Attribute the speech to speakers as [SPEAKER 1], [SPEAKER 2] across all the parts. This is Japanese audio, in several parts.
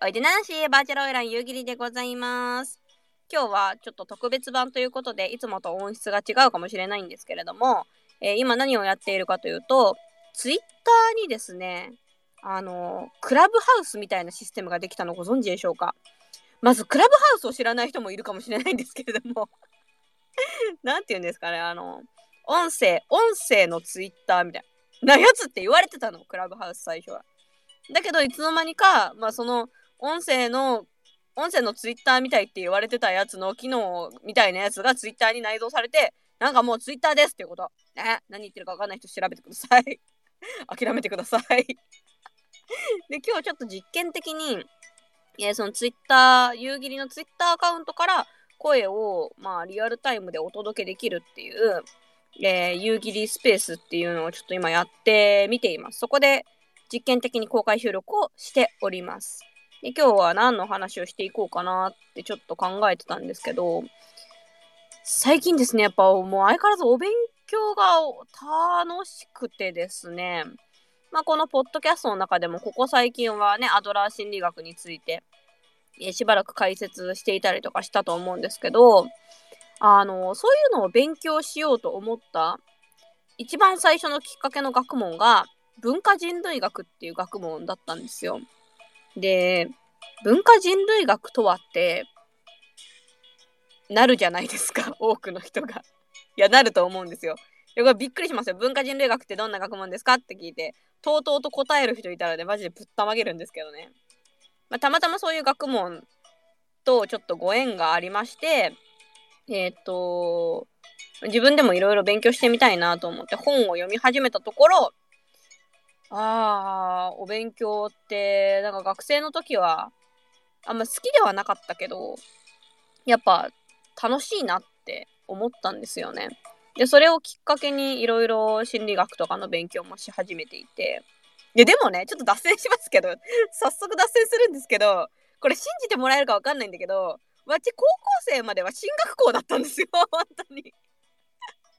[SPEAKER 1] おいでなし、バーチャルオイラン夕霧でございます。今日はちょっと特別版ということで、いつもと音質が違うかもしれないんですけれども、えー今何をやっているかというと、ツイッターにですね、あの、クラブハウスみたいなシステムができたのご存知でしょうか？まず、クラブハウスを知らない人もいるかもしれないんですけれども、なんて言うんですかね、あの、音声、音声のツイッターみたいな、なやつって言われてたの、クラブハウス最初は。だけど、いつの間にか、まあ、その、音声の、音声のツイッターみたいって言われてたやつの機能みたいなやつがツイッターに内蔵されて、なんかもうツイッターですっていうこと。ね、何言ってるか分かんない人調べてください。諦めてください。で、今日ちょっと実験的に、えーそのツイッター、夕霧のツイッターアカウントから声を、まあ、リアルタイムでお届けできるっていう、えー、夕霧スペースっていうのをちょっと今やってみています。そこで実験的に公開収録をしております。で今日は何の話をしていこうかなってちょっと考えてたんですけど、最近ですね、やっぱもう相変わらずお勉強が楽しくてですね、まあこのポッドキャストの中でもここ最近はね、アドラー心理学について、えしばらく解説していたりとかしたと思うんですけど、あの、そういうのを勉強しようと思った一番最初のきっかけの学問が文化人類学っていう学問だったんですよ。で、文化人類学とはって、なるじゃないですか、多くの人が。いや、なると思うんですよ。でこれびっくりしますよ。文化人類学ってどんな学問ですかって聞いて、とうとうと答える人いたらね、マジでぶったまげるんですけどね。まあ、たまたまそういう学問とちょっとご縁がありまして、えーっと、自分でもいろいろ勉強してみたいなと思って本を読み始めたところ、あー、お勉強って、なんか学生の時は、あんま好きではなかったけど、やっぱ楽しいなって思ったんですよね。で、それをきっかけにいろいろ心理学とかの勉強もし始めていて、いや、でもね、ちょっと脱線しますけど、早速脱線するんですけど、これ信じてもらえるかわかんないんだけど、わち高校生までは進学校だったんですよ、本当に。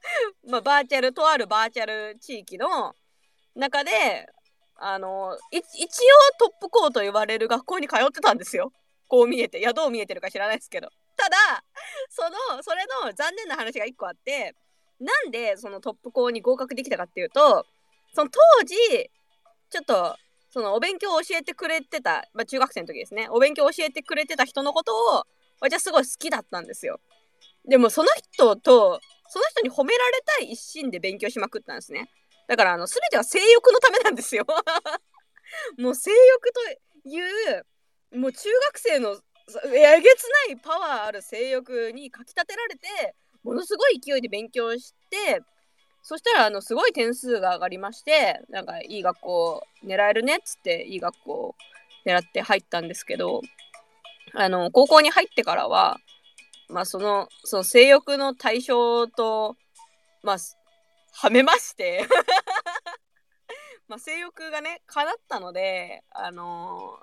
[SPEAKER 1] まあ、バーチャル、とあるバーチャル地域の中で、あの、一応トップ校と言われる学校に通ってたんですよ。こう見えて。いや、どう見えてるか知らないですけど。ただ、その、それの残念な話が一個あって、なんでそのトップ校に合格できたかっていうと、その当時、ちょっと、そのお勉強を教えてくれてた、まあ中学生の時ですね、お勉強を教えてくれてた人のことを、私はすごい好きだったんですよ。でもその人と、その人に褒められたい一心で勉強しまくったんですね。だから、あの、すべては性欲のためなんですよ。もう性欲という、もう中学生のえげつないパワーある性欲にかきたてられて、ものすごい勢いで勉強して、そしたら、あの、すごい点数が上がりまして、なんか、いい学校狙えるねっつって、いい学校狙って入ったんですけど、あの、高校に入ってからは、まあ、その、その性欲の対象と、まあ、はめまして、まあ、性欲がね、叶ったので、あの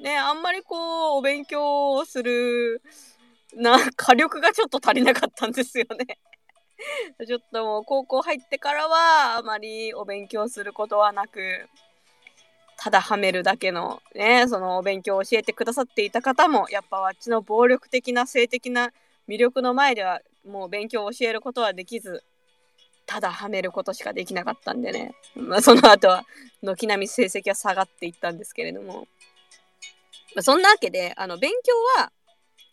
[SPEAKER 1] ね、あんまりこう、お勉強をする、な、火力がちょっと足りなかったんですよね。ちょっともう高校入ってからはあまりお勉強することはなく、ただはめるだけのね、そのお勉強を教えてくださっていた方も、やっぱあっちの暴力的な性的な魅力の前ではもう勉強を教えることはできず、ただはめることしかできなかったんでね。まあその後は軒並み成績は下がっていったんですけれども。まあ、そんなわけで、あの、勉強は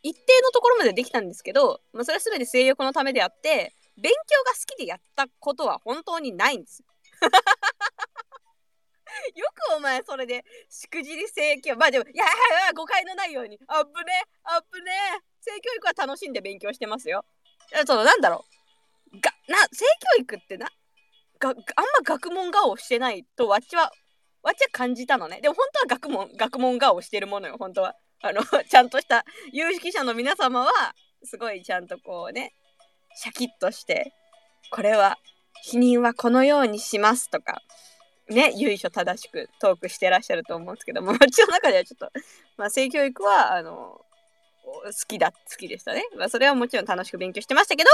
[SPEAKER 1] 一定のところまでできたんですけど、まあ、それは全て性欲のためであって、勉強が好きでやったことは本当にないんです。よくお前それでしくじり性教まあでもいやいや誤解のないようにあぶねあぶね性教育は楽しんで勉強してますよ。そのなんだろうな性教育ってながあんま学問顔をしてないとわっちはわちは感じたのね。でも本当は学問学問顔をしてるものよ本当は。あの ちゃんとした有識者の皆様はすごいちゃんとこうねシャキッとしてこれは否認はこのようにしますとかね由緒正しくトークしてらっしゃると思うんですけどもうちの中ではちょっと、まあ、性教育はあの好きだ好きでしたね、まあ、それはもちろん楽しく勉強してましたけど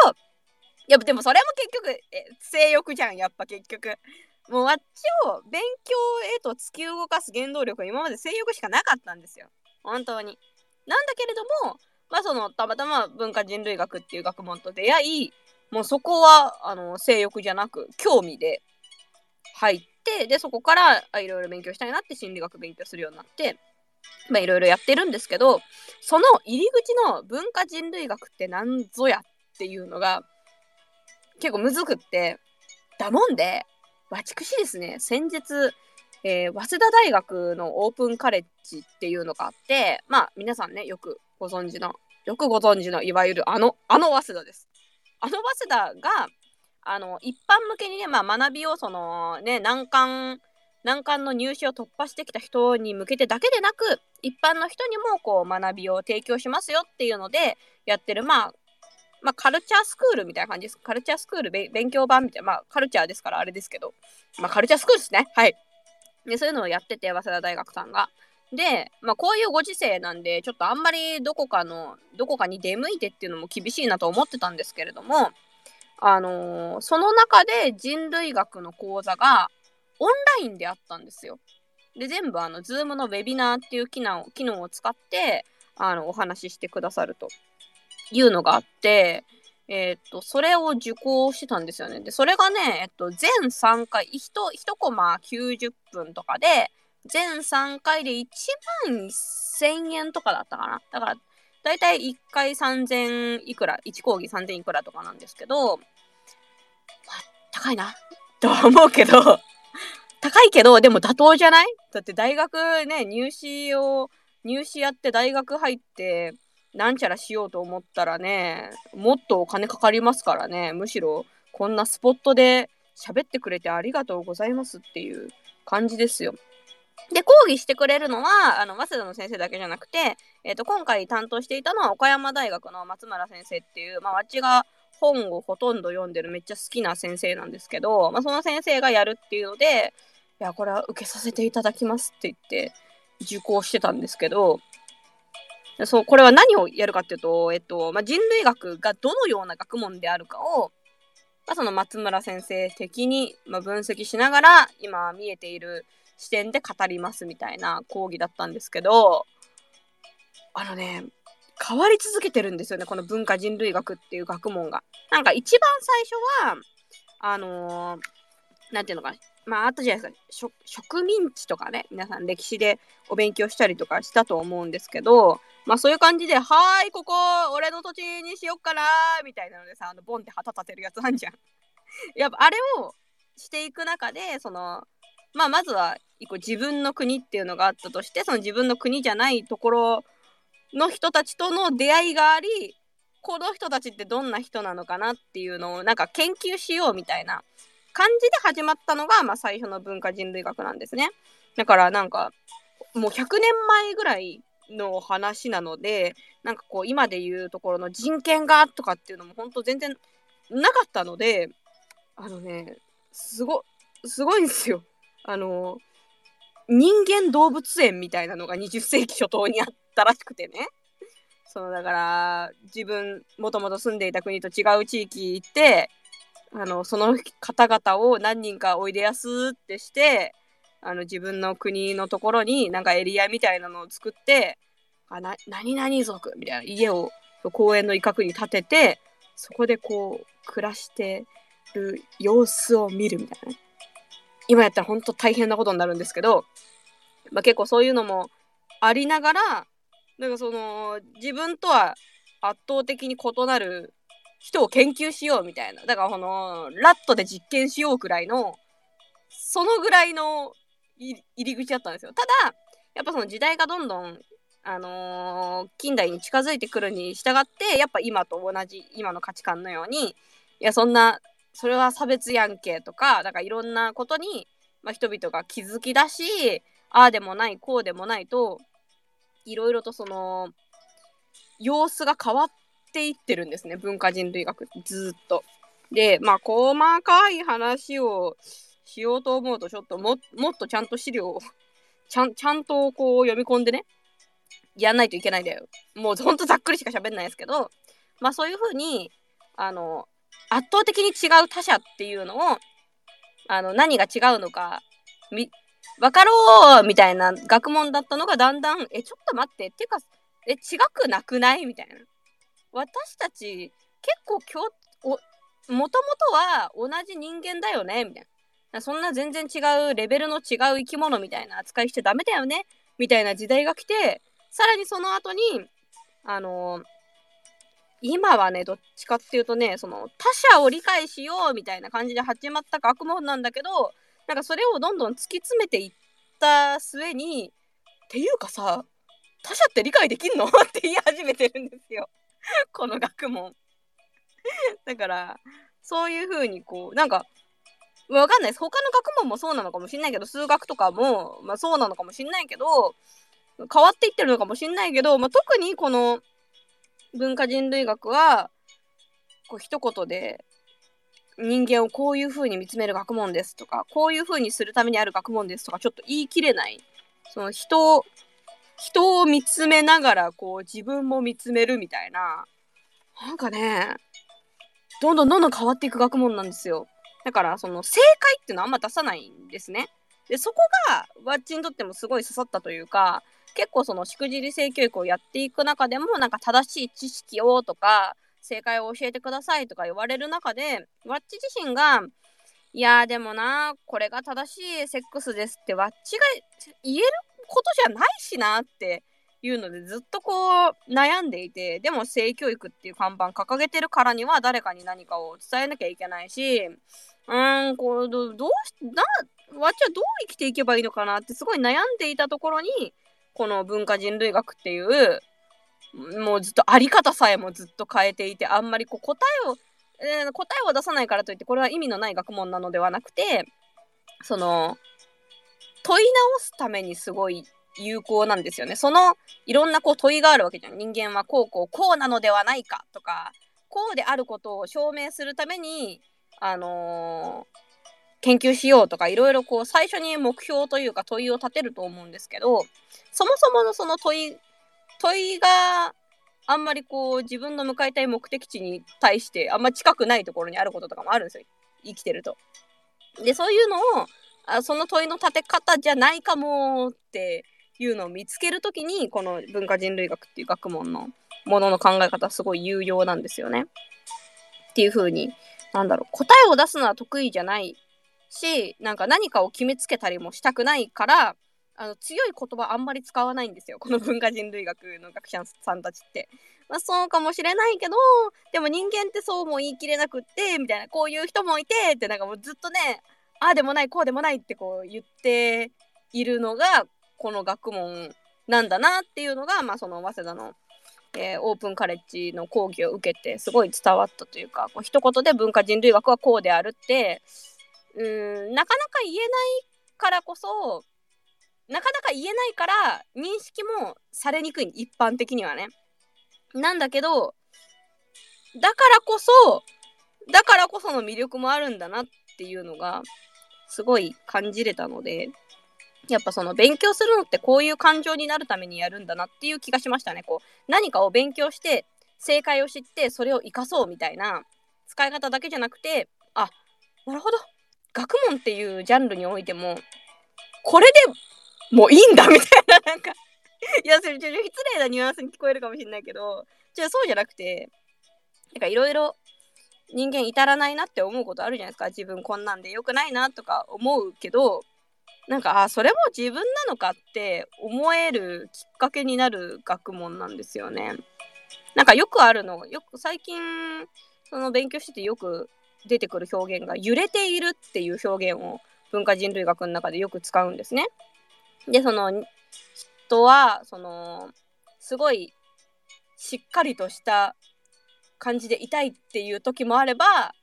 [SPEAKER 1] やでもそれも結局え性欲じゃんやっぱ結局もうあっちを勉強へと突き動かす原動力は今まで性欲しかなかったんですよ本当に。なんだけれども、まあその、たまたま文化人類学っていう学問と出会い、もうそこは、あの、性欲じゃなく、興味で入って、で、そこから、いろいろ勉強したいなって心理学勉強するようになって、まあいろいろやってるんですけど、その入り口の文化人類学って何ぞやっていうのが、結構むずくって、だもんで、わちくしですね、先日、えー、早稲田大学のオープンカレッジっていうのがあって、まあ皆さんね、よくご存知の、よくご存知の、いわゆるあの、あの早稲田です。あの早稲田が、あの、一般向けにね、まあ学びをそのね、難関、難関の入試を突破してきた人に向けてだけでなく、一般の人にもこう学びを提供しますよっていうのでやってる、まあ、まあ、カルチャースクールみたいな感じです。カルチャースクール勉強版みたいな、まあ、カルチャーですからあれですけど、まあ、カルチャースクールですね。はい。で、そういうのをやってて、早稲田大学さんが。で、まあ、こういうご時世なんで、ちょっとあんまりどこかの、どこかに出向いてっていうのも厳しいなと思ってたんですけれども、あのー、その中で人類学の講座がオンラインであったんですよ。で、全部あの、 Zoom のウェビナーっていう機能機能を使って、あの、お話ししてくださるというのがあって、えー、っと、それを受講してたんですよね。で、それがね、えっと、全3回、1、1コマ90分とかで、全3回で1万1000円とかだったかな。だから、だいたい1回3000いくら、1講義3000いくらとかなんですけど、まあ、高いな、とは思うけど高いけど、でも妥当じゃない？だって大学ね、入試を、入試やって大学入って、なんちゃらしようと思ったらね、もっとお金かかりますからね、むしろこんなスポットで喋ってくれてありがとうございますっていう感じですよ。で、講義してくれるのは、あの、早稲田の先生だけじゃなくて、えっ、ー、と、今回担当していたのは岡山大学の松村先生っていう、まあ、わちが本をほとんど読んでるめっちゃ好きな先生なんですけど、まあ、その先生がやるっていうので、いや、これは受けさせていただきますって言って受講してたんですけど、そう、これは何をやるかっていうと、えっと、まあ、人類学がどのような学問であるかを、まあ、その松村先生的に、まあ、分析しながら、今見えている視点で語りますみたいな講義だったんですけど、あのね、変わり続けてるんですよね、この文化人類学っていう学問が。なんか一番最初は、あのー、なんていうのかな、まあ、あったじゃないですか植民地とかね皆さん歴史でお勉強したりとかしたと思うんですけどまあそういう感じで「はーいここ俺の土地にしよっかな」みたいなのでさあのボンって旗立てるやつあんじゃん。やっぱあれをしていく中でそのまあまずは一個自分の国っていうのがあったとしてその自分の国じゃないところの人たちとの出会いがありこの人たちってどんな人なのかなっていうのをなんか研究しようみたいな感じで始まったのが、まあ、最初の文化人類学なんですね。だからなんかもう100年前ぐらいの話なのでなんかこう今で言うところの人権がとかっていうのも本当全然なかったのであのねすごすごいんですよ。あの人間動物園みたいなのが20世紀初頭にあったらしくてね。そのだから自分もともと住んでいた国と違う地域行ってあのその方々を何人かおいでやすってしてあの自分の国のところになんかエリアみたいなのを作ってあな何々族みたいな家を公園の一角に建ててそこでこう暮らしてる様子を見るみたいな今やったら本当大変なことになるんですけど、まあ、結構そういうのもありながらなんかその自分とは圧倒的に異なる人を研究しようみたいな。だからこの、ラットで実験しようくらいの、そのぐらいの入り口だったんですよ。ただ、やっぱその時代がどんどん、あのー、近代に近づいてくるに従って、やっぱ今と同じ、今の価値観のように、いや、そんな、それは差別やんけとか、だからいろんなことに、まあ、人々が気づきだし、ああでもない、こうでもないと、いろいろとその、様子が変わってていってるんですね、文化人類学ずっと。で、まあ、細かい話をしようと思うと、ちょっとももっとちゃんと資料を ちゃん、ちゃんとこう読み込んでね、やんないといけないんだよ。もうほんとざっくりしか喋んないですけど、まあそういうふうに、あの、圧倒的に違う他者っていうのを、あの、何が違うのか、み、わかろうみたいな学問だったのがだんだん、え、ちょっと待ってっ、ていうか、え、違くなくないみたいな。私たち、結構今日、お、もともとは同じ人間だよねみたいな。そんな全然違うレベルの違う生き物みたいな扱いしちゃダメだよねみたいな時代が来て、さらにその後に、あのー、今はね、どっちかっていうとね、その他者を理解しようみたいな感じで始まった学問なんだけど、なんかそれをどんどん突き詰めていった末に、っていうかさ、他者って理解できんの？って言い始めてるんですよ。この学問。だから、そういう風にこう、なんか、わかんないです。他の学問もそうなのかもしんないけど、数学とかも、まあそうなのかもしんないけど、変わっていってるのかもしんないけど、まあ特にこの文化人類学は、こう一言で人間をこういう風に見つめる学問ですとか、こういう風にするためにある学問ですとか、ちょっと言い切れない。その人、人を見つめながら、こう自分も見つめるみたいな、なんかね、どんどんどんどん変わっていく学問なんですよ。だから、その正解っていうのはあんま出さないんですね。で、そこが、ワッチにとってもすごい刺さったというか、結構そのしくじり性教育をやっていく中でも、なんか正しい知識をとか、正解を教えてくださいとか言われる中で、ワッチ自身が、いやでもな、これが正しいセックスですってワッチが言えることじゃないしなっていうのでずっとこう悩んでいて、でも性教育っていう看板掲げてるからには誰かに何かを伝えなきゃいけないし、うーん、こう、どどうし、な、わっちはどう生きていけばいいのかなってすごい悩んでいたところに、この文化人類学っていう、もうずっとあり方さえもずっと変えていて、あんまりこう答えを、えー、答えを出さないからといって、これは意味のない学問なのではなくて、その、問い直すためにすごい有効なんですよね。その、いろんなこう問いがあるわけじゃん。人間はこうこうこうなのではないかとか、こうであることを証明するために、あのー、研究しようとかいろいろこう最初に目標というか問いを立てると思うんですけどそもそものその問い問いがあんまりこう自分の向かいたい目的地に対してあんま近くないところにあることとかもあるんですよ生きてると。でそういうのをあその問いの立て方じゃないかもっていうのを見つけるときにこの文化人類学っていう学問のものの考え方すごい有用なんですよね。っていう風になんだろう答えを出すのは得意じゃないしなんか何かを決めつけたりもしたくないからあの強い言葉あんまり使わないんですよこの文化人類学の学者さんたちって。まあそうかもしれないけどでも人間ってそうも言い切れなくってみたいなこういう人もいてってなんかもうずっとねああでもないこうでもないってこう言っているのがこの学問なんだなっていうのが、まあ、その早稲田の、えー、オープンカレッジの講義を受けてすごい伝わったというかこう一言で文化人類学はこうであるってうんなかなか言えないからこそなかなか言えないから認識もされにくい一般的にはね。なんだけどだからこそだからこその魅力もあるんだなっていうのがすごい感じれたのでやっぱその勉強するのってこういう感情になるためにやるんだなっていう気がしましたね。こう何かを勉強して正解を知ってそれを活かそうみたいな使い方だけじゃなくてあなるほど学問っていうジャンルにおいても、これでもういいんだみたいな、なんかいや、それ、ちょ、失礼なニュアンスに聞こえるかもしれないけど、じゃあそうじゃなくて、なんかいろいろ人間至らないなって思うことあるじゃないですか。自分こんなんで良くないなとか思うけど、なんか、あ、それも自分なのかって思えるきっかけになる学問なんですよね。なんかよくあるの、よく最近、その勉強しててよく出てくる表現が揺れているっていう表現を文化人類学の中でよく使うんですね。でその人はそのすごいしっかりとした感じで痛いっていう時もあれば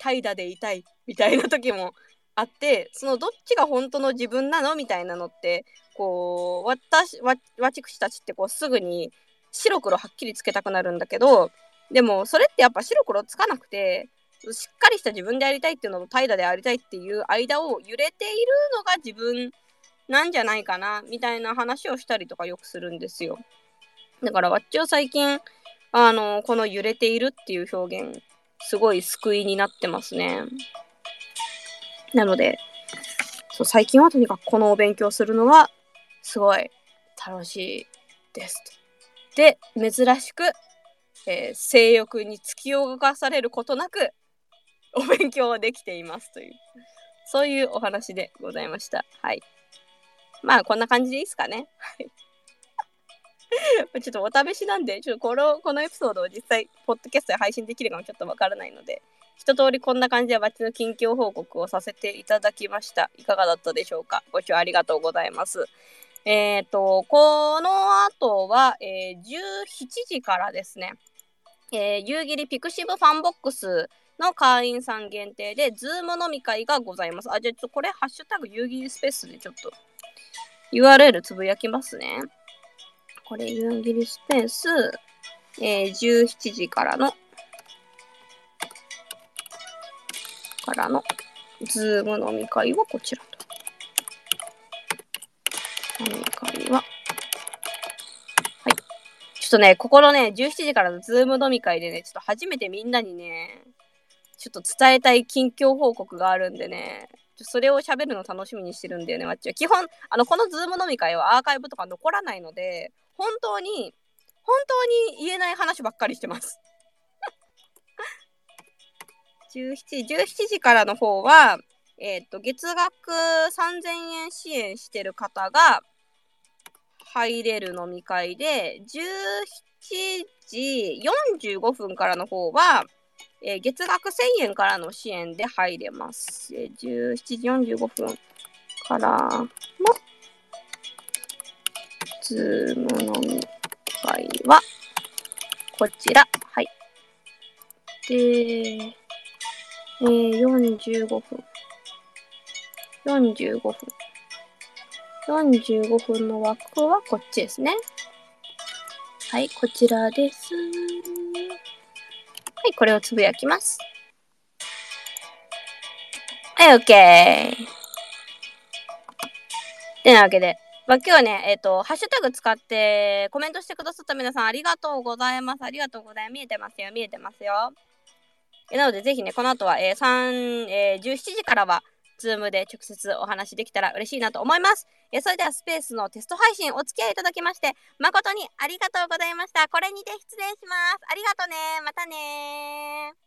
[SPEAKER 1] 怠惰で痛いみたいな時もあってそのどっちが本当の自分なのみたいなのってこう私わ私たちってこうすぐに白黒はっきりつけたくなるんだけどでもそれってやっぱ白黒つかなくてしっかりした自分でありたいっていうのと怠惰でありたいっていう間を揺れているのが自分なんじゃないかなみたいな話をしたりとかよくするんですよ。だからわっちは最近あのこの揺れているっていう表現すごい救いになってますね。なのでそう最近はとにかくこのお勉強するのがすごい楽しいです。で、珍しく、えー、性欲に突き動かされることなくお勉強はできていますという、そういうお話でございました。はい。まあ、こんな感じでいいですかね。はい。ちょっとお試しなんで、ちょっとこの、このエピソードを実際、ポッドキャストで配信できるかもちょっとわからないので、一通りこんな感じでわっちの近況報告をさせていただきました。いかがだったでしょうか？ご視聴ありがとうございます。えっ、ー、と、この後は、えー、17時からですね、えー、夕霧 pixivFANBOXの会員さん限定で、 Zoom 飲み会がございます。あ、じゃあちょっとこれ、ハッシュタグ夕霧スペースでちょっと URL つぶやきますね。これ、夕霧スペース、えー、17時からの、からの、 Zoom 飲み会はこちらと。飲み会は、はい。ちょっとね、ここのね、17時からの Zoom 飲み会でね、ちょっと初めてみんなにね、ちょっと伝えたい近況報告があるんでね、それを喋るの楽しみにしてるんだよね、わっちは。基本、あの、この Zoom 飲み会はアーカイブとか残らないので、本当に、本当に言えない話ばっかりしてます。17, 時17時からの方は、えっ、と、月額3000円支援してる方が入れる飲み会で、17時45分からの方は、えー、月額1000円からの支援で入れます。えー、17時45分からのズーム飲み会はこちら。はい。で、えー、45分。45分。45分の枠はこっちですね。はい、こちらです。はい、これをつぶやきます。はい、OK。てなわけで、まあ、今日はね、えっ、ー、と、ハッシュタグ使ってコメントしてくださった皆さんありがとうございます。ありがとうございます。見えてますよ、見えてますよ。なので、ぜひね、この後は、えー、3、えー、17時からは、ズームで直接お話できたら嬉しいなと思います。えそれではスペースのテスト配信お付き合いいただきまして、誠にありがとうございました。これにて失礼します。ありがとね。またね